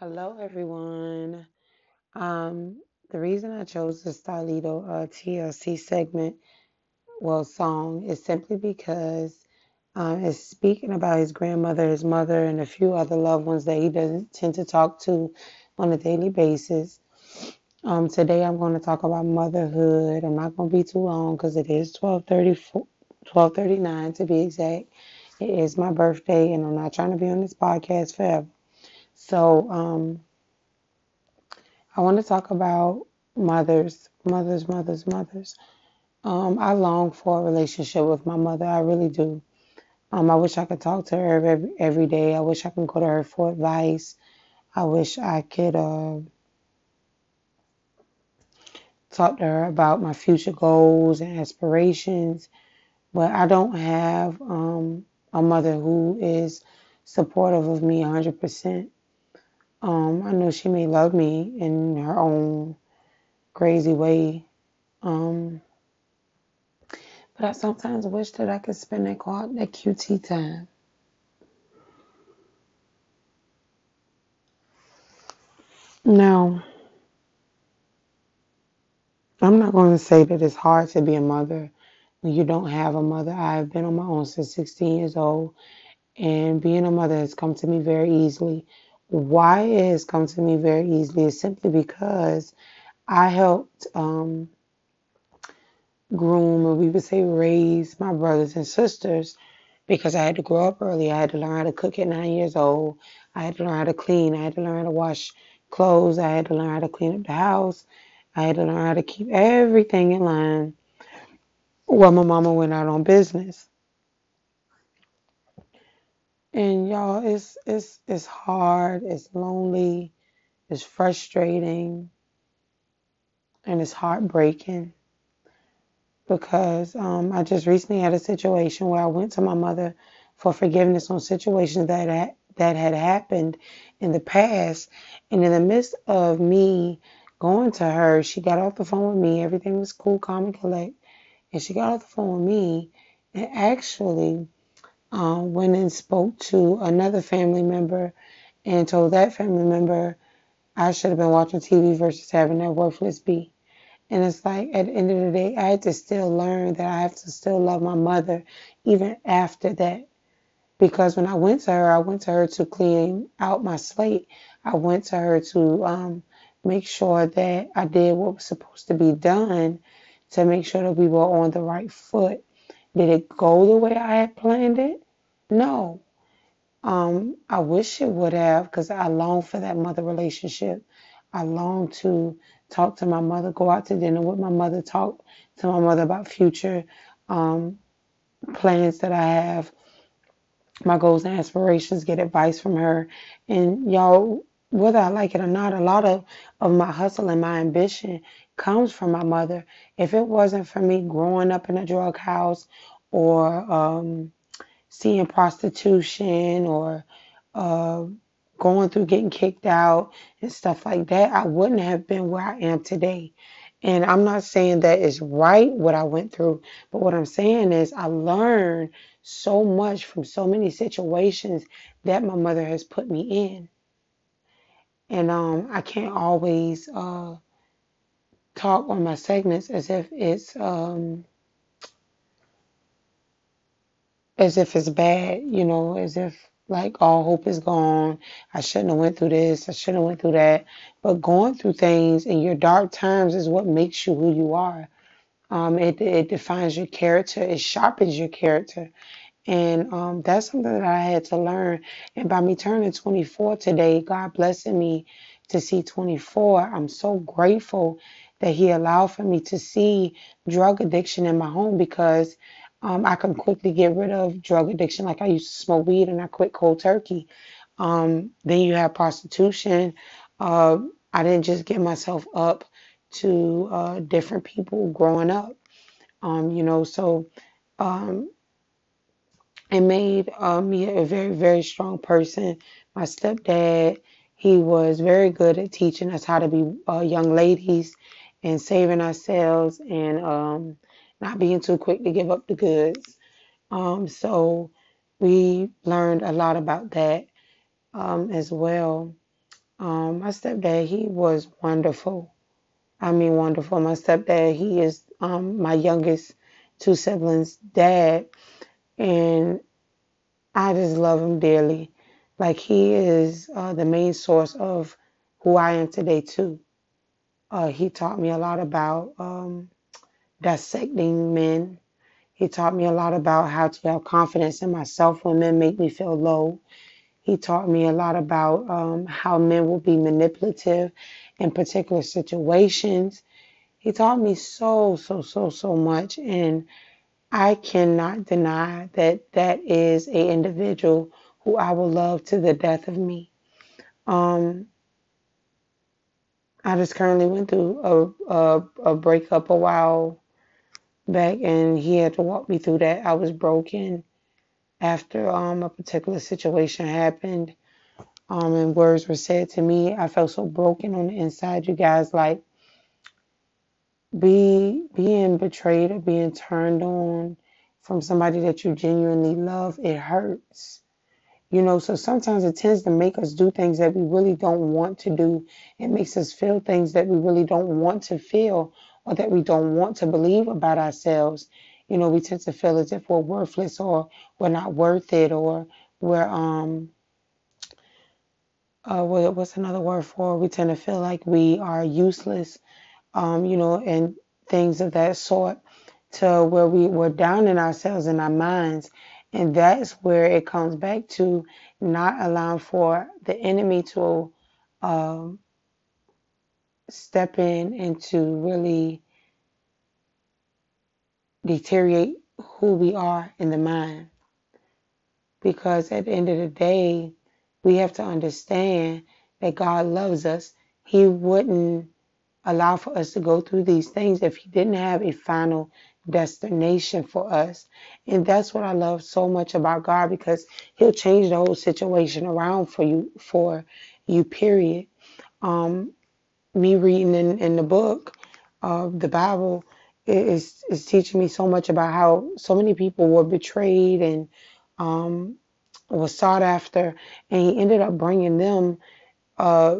Hello, everyone. Um, the reason I chose the Stylito uh, TLC segment, well, song, is simply because um, it's speaking about his grandmother, his mother, and a few other loved ones that he doesn't tend to talk to on a daily basis. Um, today, I'm going to talk about motherhood. I'm not going to be too long because it is 12:34, 12:39 to be exact. It is my birthday, and I'm not trying to be on this podcast forever. So, um, I want to talk about mothers, mothers, mothers, mothers. Um, I long for a relationship with my mother. I really do. Um, I wish I could talk to her every, every day. I wish I could go to her for advice. I wish I could uh, talk to her about my future goals and aspirations. But I don't have um, a mother who is supportive of me 100%. Um, I know she may love me in her own crazy way. Um, but I sometimes wish that I could spend that that QT time. Now, I'm not going to say that it's hard to be a mother when you don't have a mother. I've been on my own since 16 years old, and being a mother has come to me very easily. Why it has come to me very easily is simply because I helped um, groom, or we would say raise my brothers and sisters because I had to grow up early. I had to learn how to cook at nine years old. I had to learn how to clean. I had to learn how to wash clothes. I had to learn how to clean up the house. I had to learn how to keep everything in line while my mama went out on business. And y'all, it's it's it's hard, it's lonely, it's frustrating, and it's heartbreaking because um, I just recently had a situation where I went to my mother for forgiveness on situations that had, that had happened in the past, and in the midst of me going to her, she got off the phone with me. Everything was cool, calm, and collect, and she got off the phone with me and actually um, went and spoke to another family member and told that family member I should have been watching TV versus having that worthless bee. And it's like at the end of the day, I had to still learn that I have to still love my mother even after that. Because when I went to her, I went to her to clean out my slate. I went to her to um, make sure that I did what was supposed to be done to make sure that we were on the right foot. Did it go the way I had planned it? No. Um, I wish it would have because I long for that mother relationship. I long to talk to my mother, go out to dinner with my mother, talk to my mother about future um, plans that I have, my goals and aspirations, get advice from her. And y'all, whether I like it or not, a lot of, of my hustle and my ambition comes from my mother. If it wasn't for me growing up in a drug house or um, seeing prostitution or uh, going through getting kicked out and stuff like that, I wouldn't have been where I am today. And I'm not saying that is right what I went through, but what I'm saying is I learned so much from so many situations that my mother has put me in. And um, I can't always uh, talk on my segments as if it's um, as if it's bad, you know, as if like all hope is gone. I shouldn't have went through this. I shouldn't have went through that. But going through things in your dark times is what makes you who you are. Um, it it defines your character. It sharpens your character, and um, that's something that I had to learn. And by me turning 24 today, God blessing me to see 24. I'm so grateful that He allowed for me to see drug addiction in my home because um, I can quickly get rid of drug addiction. Like I used to smoke weed and I quit cold turkey. Um, then you have prostitution. Uh, I didn't just give myself up to uh, different people growing up. Um, you know, so um, it made uh, me a very, very strong person. My stepdad, he was very good at teaching us how to be uh, young ladies and saving ourselves and um, not being too quick to give up the goods. Um, so we learned a lot about that um, as well. Um, my stepdad, he was wonderful. I mean, wonderful. My stepdad, he is um, my youngest two siblings' dad, and I just love him dearly. Like he is uh, the main source of who I am today too. Uh, he taught me a lot about um, dissecting men. He taught me a lot about how to have confidence in myself when men make me feel low. He taught me a lot about um, how men will be manipulative in particular situations. He taught me so, so, so, so much. And I cannot deny that that is a individual who I will love to the death of me. Um, I just currently went through a, a, a breakup a while back, and he had to walk me through that. I was broken after um, a particular situation happened, um, and words were said to me. I felt so broken on the inside, you guys. Like be being betrayed or being turned on from somebody that you genuinely love, it hurts. You know, so sometimes it tends to make us do things that we really don't want to do. It makes us feel things that we really don't want to feel or that we don't want to believe about ourselves. You know, we tend to feel as if we're worthless or we're not worth it or we're um uh what, what's another word for? We tend to feel like we are useless, um, you know, and things of that sort to where we were down in ourselves in our minds. And that's where it comes back to not allowing for the enemy to um, step in and to really deteriorate who we are in the mind. Because at the end of the day, we have to understand that God loves us. He wouldn't allow for us to go through these things if He didn't have a final destination for us. And that's what I love so much about God because He'll change the whole situation around for you for you, period. Um, me reading in, in the book of the Bible is is teaching me so much about how so many people were betrayed and um, was sought after, and he ended up bringing them, uh,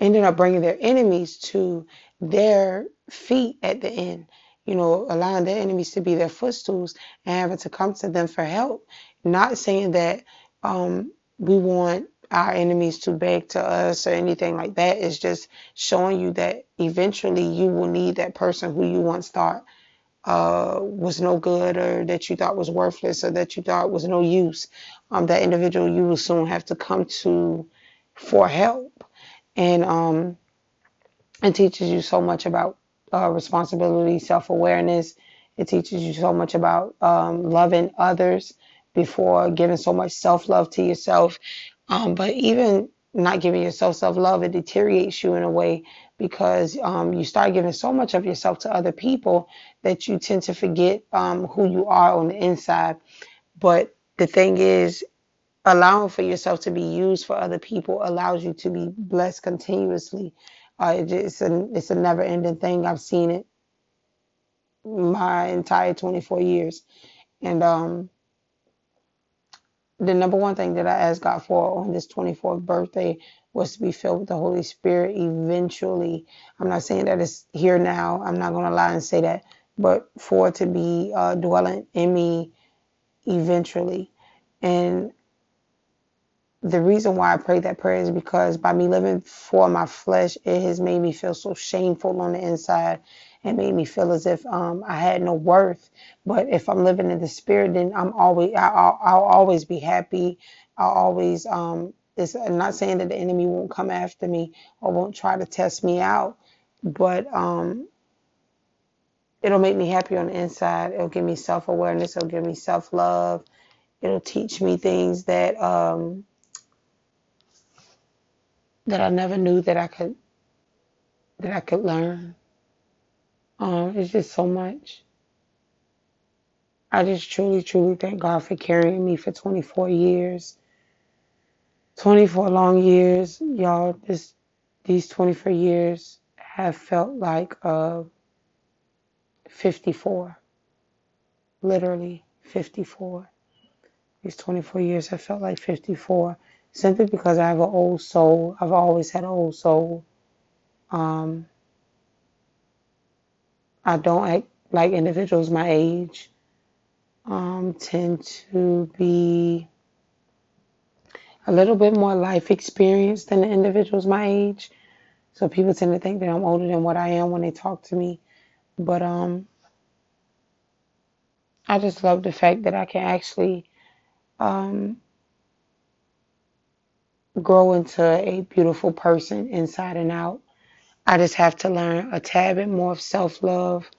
ended up bringing their enemies to their feet at the end. You know, allowing their enemies to be their footstools and having to come to them for help. Not saying that um, we want our enemies to beg to us or anything like that. It's just showing you that eventually you will need that person who you once thought uh, was no good or that you thought was worthless or that you thought was no use. Um, that individual you will soon have to come to for help. And um, it teaches you so much about uh, responsibility, self awareness. It teaches you so much about um, loving others before giving so much self love to yourself. Um, but even not giving yourself self love, it deteriorates you in a way because um, you start giving so much of yourself to other people that you tend to forget um, who you are on the inside. But the thing is, allowing for yourself to be used for other people allows you to be blessed continuously. Uh, it- it's a it's a never ending thing. I've seen it my entire 24 years, and um, the number one thing that I asked God for on this 24th birthday was to be filled with the Holy Spirit eventually. I'm not saying that it's here now. I'm not going to lie and say that, but for it to be uh, dwelling in me eventually. And the reason why I prayed that prayer is because by me living for my flesh, it has made me feel so shameful on the inside. It made me feel as if um, I had no worth. But if I'm living in the spirit, then I'm always I'll, I'll always be happy. I'll always um, it's I'm not saying that the enemy won't come after me or won't try to test me out, but um, it'll make me happy on the inside. It'll give me self awareness. It'll give me self love. It'll teach me things that um, that I never knew that I could that I could learn. Um, it's just so much. I just truly, truly thank God for carrying me for 24 years. 24 long years, y'all. This these 24 years have felt like uh 54, literally 54. These 24 years have felt like 54 simply because I have an old soul. I've always had an old soul. Um, I don't act like individuals my age. Um, tend to be a little bit more life experience than the individuals my age. So people tend to think that I'm older than what I am when they talk to me. But um, I just love the fact that I can actually um, grow into a beautiful person inside and out. I just have to learn a tad bit more of self love.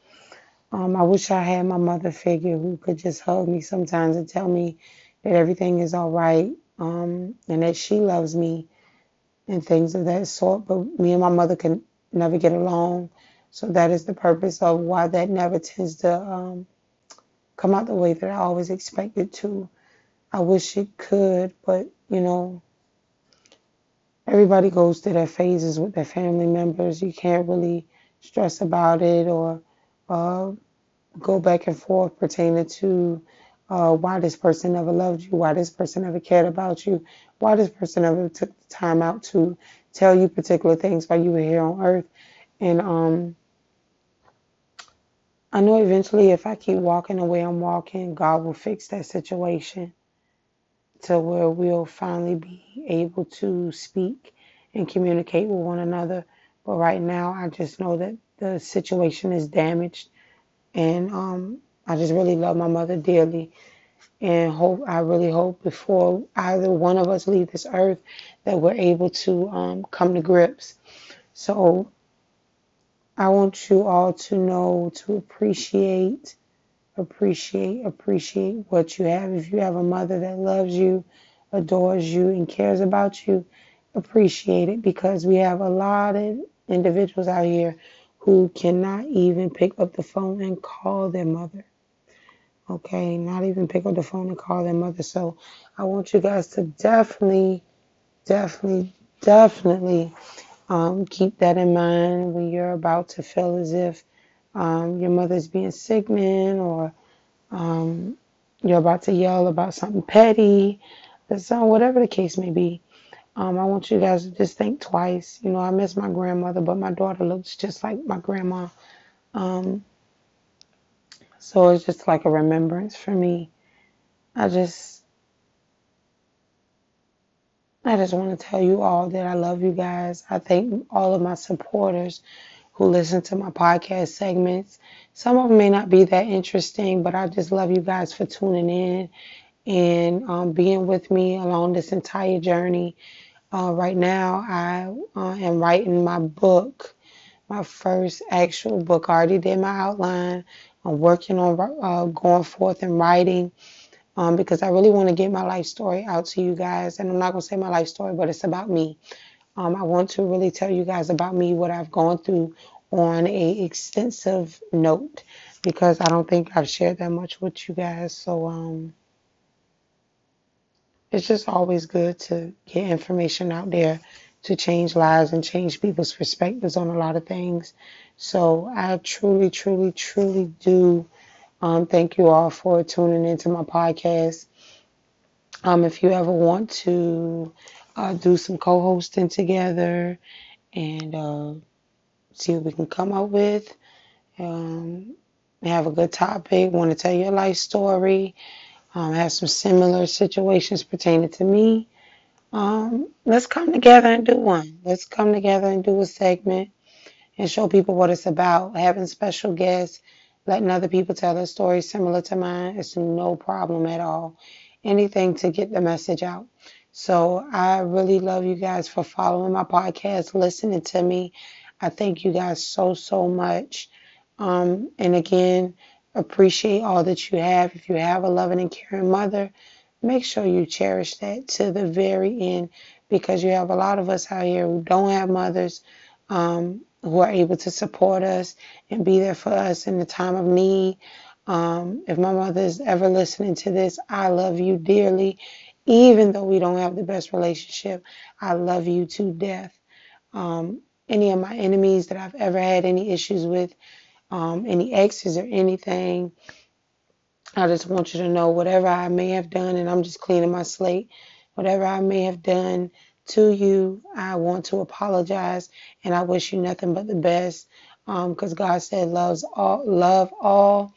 Um, I wish I had my mother figure who could just hug me sometimes and tell me that everything is all right um, and that she loves me and things of that sort. But me and my mother can never get along. So that is the purpose of why that never tends to um, come out the way that I always expected to. I wish it could, but you know, everybody goes through their phases with their family members. You can't really stress about it or uh, go back and forth pertaining to uh, why this person never loved you, why this person never cared about you, why this person never took the time out to tell you particular things while you were here on earth. And um, I know eventually if I keep walking the way I'm walking, God will fix that situation to where we'll finally be able to speak and communicate with one another. But right now, I just know that the situation is damaged, and um, I just really love my mother dearly, and hope I really hope before either one of us leave this earth that we're able to um, come to grips. So I want you all to know to appreciate appreciate appreciate what you have. If you have a mother that loves you adores you and cares about you appreciate it because we have a lot of individuals out here who cannot even pick up the phone and call their mother. Okay not even pick up the phone and call their mother. So i want you guys to definitely definitely definitely um, keep that in mind when you're about to feel as if um, your mother's being sickening or um, you're about to yell about something petty, so whatever the case may be. Um, I want you guys to just think twice. You know, I miss my grandmother, but my daughter looks just like my grandma. Um, so it's just like a remembrance for me. I just, I just want to tell you all that I love you guys. I thank all of my supporters who listen to my podcast segments. Some of them may not be that interesting, but I just love you guys for tuning in and um, being with me along this entire journey. Uh, right now, I uh, am writing my book, my first actual book. I already did my outline. I'm working on uh, going forth and writing um, because I really want to get my life story out to you guys. And I'm not going to say my life story, but it's about me. Um, I want to really tell you guys about me, what I've gone through on a extensive note, because I don't think I've shared that much with you guys. So um, it's just always good to get information out there to change lives and change people's perspectives on a lot of things. So I truly, truly, truly do um, thank you all for tuning into my podcast. Um, if you ever want to uh, do some co-hosting together and uh, see what we can come up with. Um, have a good topic. Want to tell your life story. Um, have some similar situations pertaining to me. Um, let's come together and do one. Let's come together and do a segment and show people what it's about. Having special guests, letting other people tell their stories similar to mine, it's no problem at all. Anything to get the message out. So I really love you guys for following my podcast, listening to me. I thank you guys so, so much. Um, and again, appreciate all that you have. If you have a loving and caring mother, make sure you cherish that to the very end because you have a lot of us out here who don't have mothers um, who are able to support us and be there for us in the time of need. Um, if my mother is ever listening to this, I love you dearly even though we don't have the best relationship, I love you to death. Um, any of my enemies that I've ever had any issues with, um, any exes or anything, I just want you to know whatever I may have done, and I'm just cleaning my slate. Whatever I may have done to you, I want to apologize and I wish you nothing but the best. Because um, God said loves all, love all.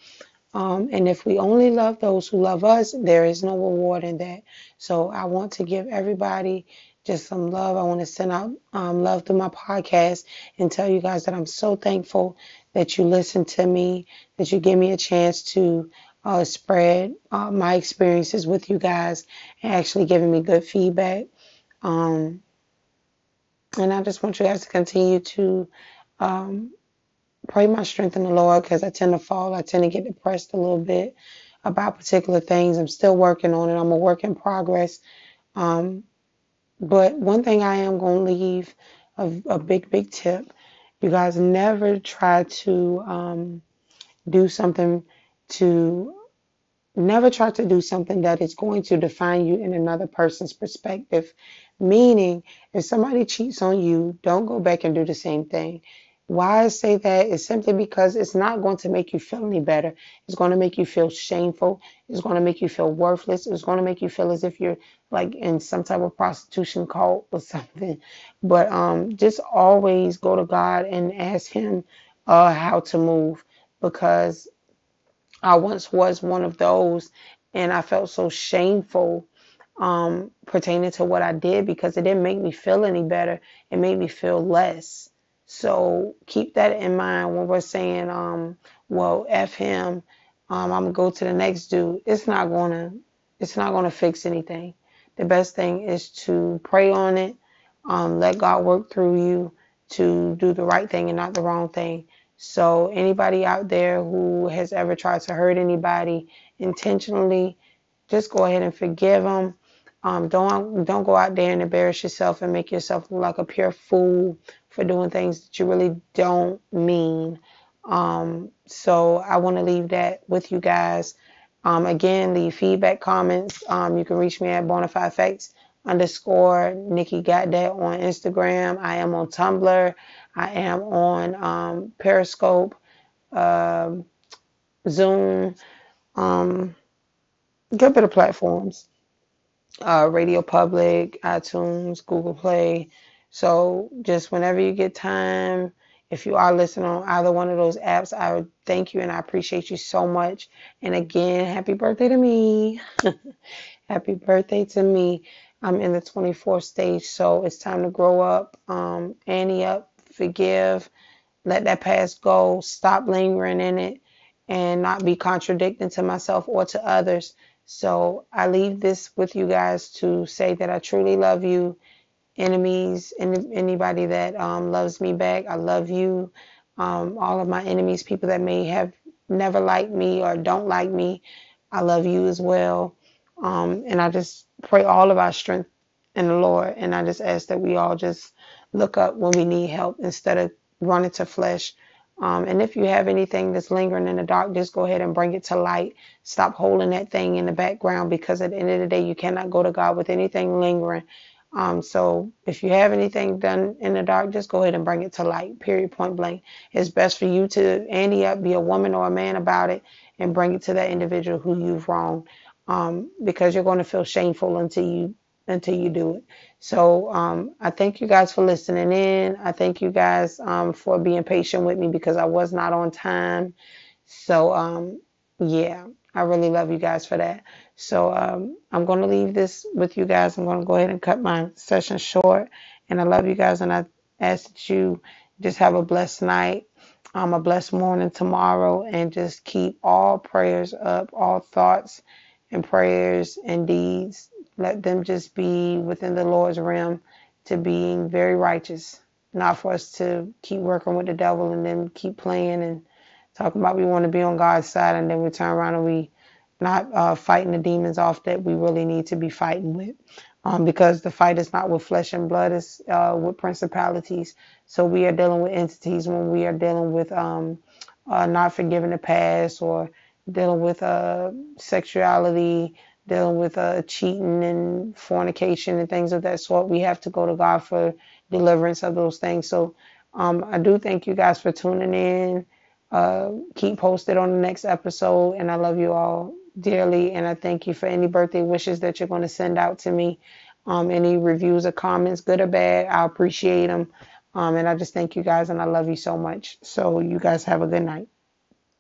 Um, and if we only love those who love us, there is no reward in that. So I want to give everybody just some love. I want to send out um, love through my podcast and tell you guys that I'm so thankful that you listen to me, that you give me a chance to uh, spread uh, my experiences with you guys and actually giving me good feedback. Um, and I just want you guys to continue to um, pray my strength in the Lord because I tend to fall. I tend to get depressed a little bit about particular things. I'm still working on it. I'm a work in progress. Um, but one thing I am going to leave a, a, big, big tip. You guys never try to um, do something to never try to do something that is going to define you in another person's perspective. Meaning, if somebody cheats on you, don't go back and do the same thing. Why I say that is simply because it's not going to make you feel any better. It's going to make you feel shameful. It's going to make you feel worthless. It's going to make you feel as if you're like in some type of prostitution cult or something. But um, just always go to God and ask Him uh, how to move because I once was one of those and I felt so shameful um, pertaining to what I did because it didn't make me feel any better. It made me feel less. So keep that in mind when we're saying, um, well, F him, um, I'm gonna go to the next dude. It's not gonna it's not gonna fix anything. The best thing is to pray on it, um, let God work through you to do the right thing and not the wrong thing. So anybody out there who has ever tried to hurt anybody intentionally, just go ahead and forgive them. Um, don't don't go out there and embarrass yourself and make yourself look like a pure fool for doing things that you really don't mean. Um, so I want to leave that with you guys. Um, again, leave feedback, comments. Um, you can reach me at Bonafide Facts underscore Nikki got that on Instagram. I am on Tumblr. I am on um, Periscope, uh, Zoom, um, good bit of platforms. Uh, Radio Public, iTunes, Google Play. So just whenever you get time, if you are listening on either one of those apps, I would thank you and I appreciate you so much. And again, happy birthday to me. happy birthday to me. I'm in the 24th stage, so it's time to grow up, um, ante up, forgive, let that past go, stop lingering in it, and not be contradicting to myself or to others. So I leave this with you guys to say that I truly love you enemies, any, anybody that um, loves me back. I love you. Um, all of my enemies, people that may have never liked me or don't like me, I love you as well. Um, and I just pray all of our strength in the Lord. And I just ask that we all just look up when we need help instead of running to flesh. Um, and if you have anything that's lingering in the dark, just go ahead and bring it to light. Stop holding that thing in the background because at the end of the day, you cannot go to God with anything lingering. Um, so if you have anything done in the dark, just go ahead and bring it to light, period, point blank. It's best for you to ante up, be a woman or a man about it, and bring it to that individual who you've wronged. Um, because you're going to feel shameful until you until you do it. So um, I thank you guys for listening in. I thank you guys um, for being patient with me because I was not on time. So um, yeah, I really love you guys for that. So um, I'm going to leave this with you guys. I'm going to go ahead and cut my session short. And I love you guys. And I ask that you just have a blessed night, um, a blessed morning tomorrow, and just keep all prayers up, all thoughts and prayers and deeds. Let them just be within the Lord's realm to being very righteous. Not for us to keep working with the devil and then keep playing and talking about we want to be on God's side and then we turn around and we not uh, fighting the demons off that we really need to be fighting with. Um, because the fight is not with flesh and blood, it's uh, with principalities. So we are dealing with entities when we are dealing with um, uh, not forgiving the past or dealing with uh, sexuality, dealing with uh, cheating and fornication and things of that sort. We have to go to God for deliverance of those things. So um, I do thank you guys for tuning in. Uh, keep posted on the next episode, and I love you all dearly. And I thank you for any birthday wishes that you're going to send out to me. Um, any reviews or comments, good or bad, I appreciate them. Um, and I just thank you guys and I love you so much. So you guys have a good night.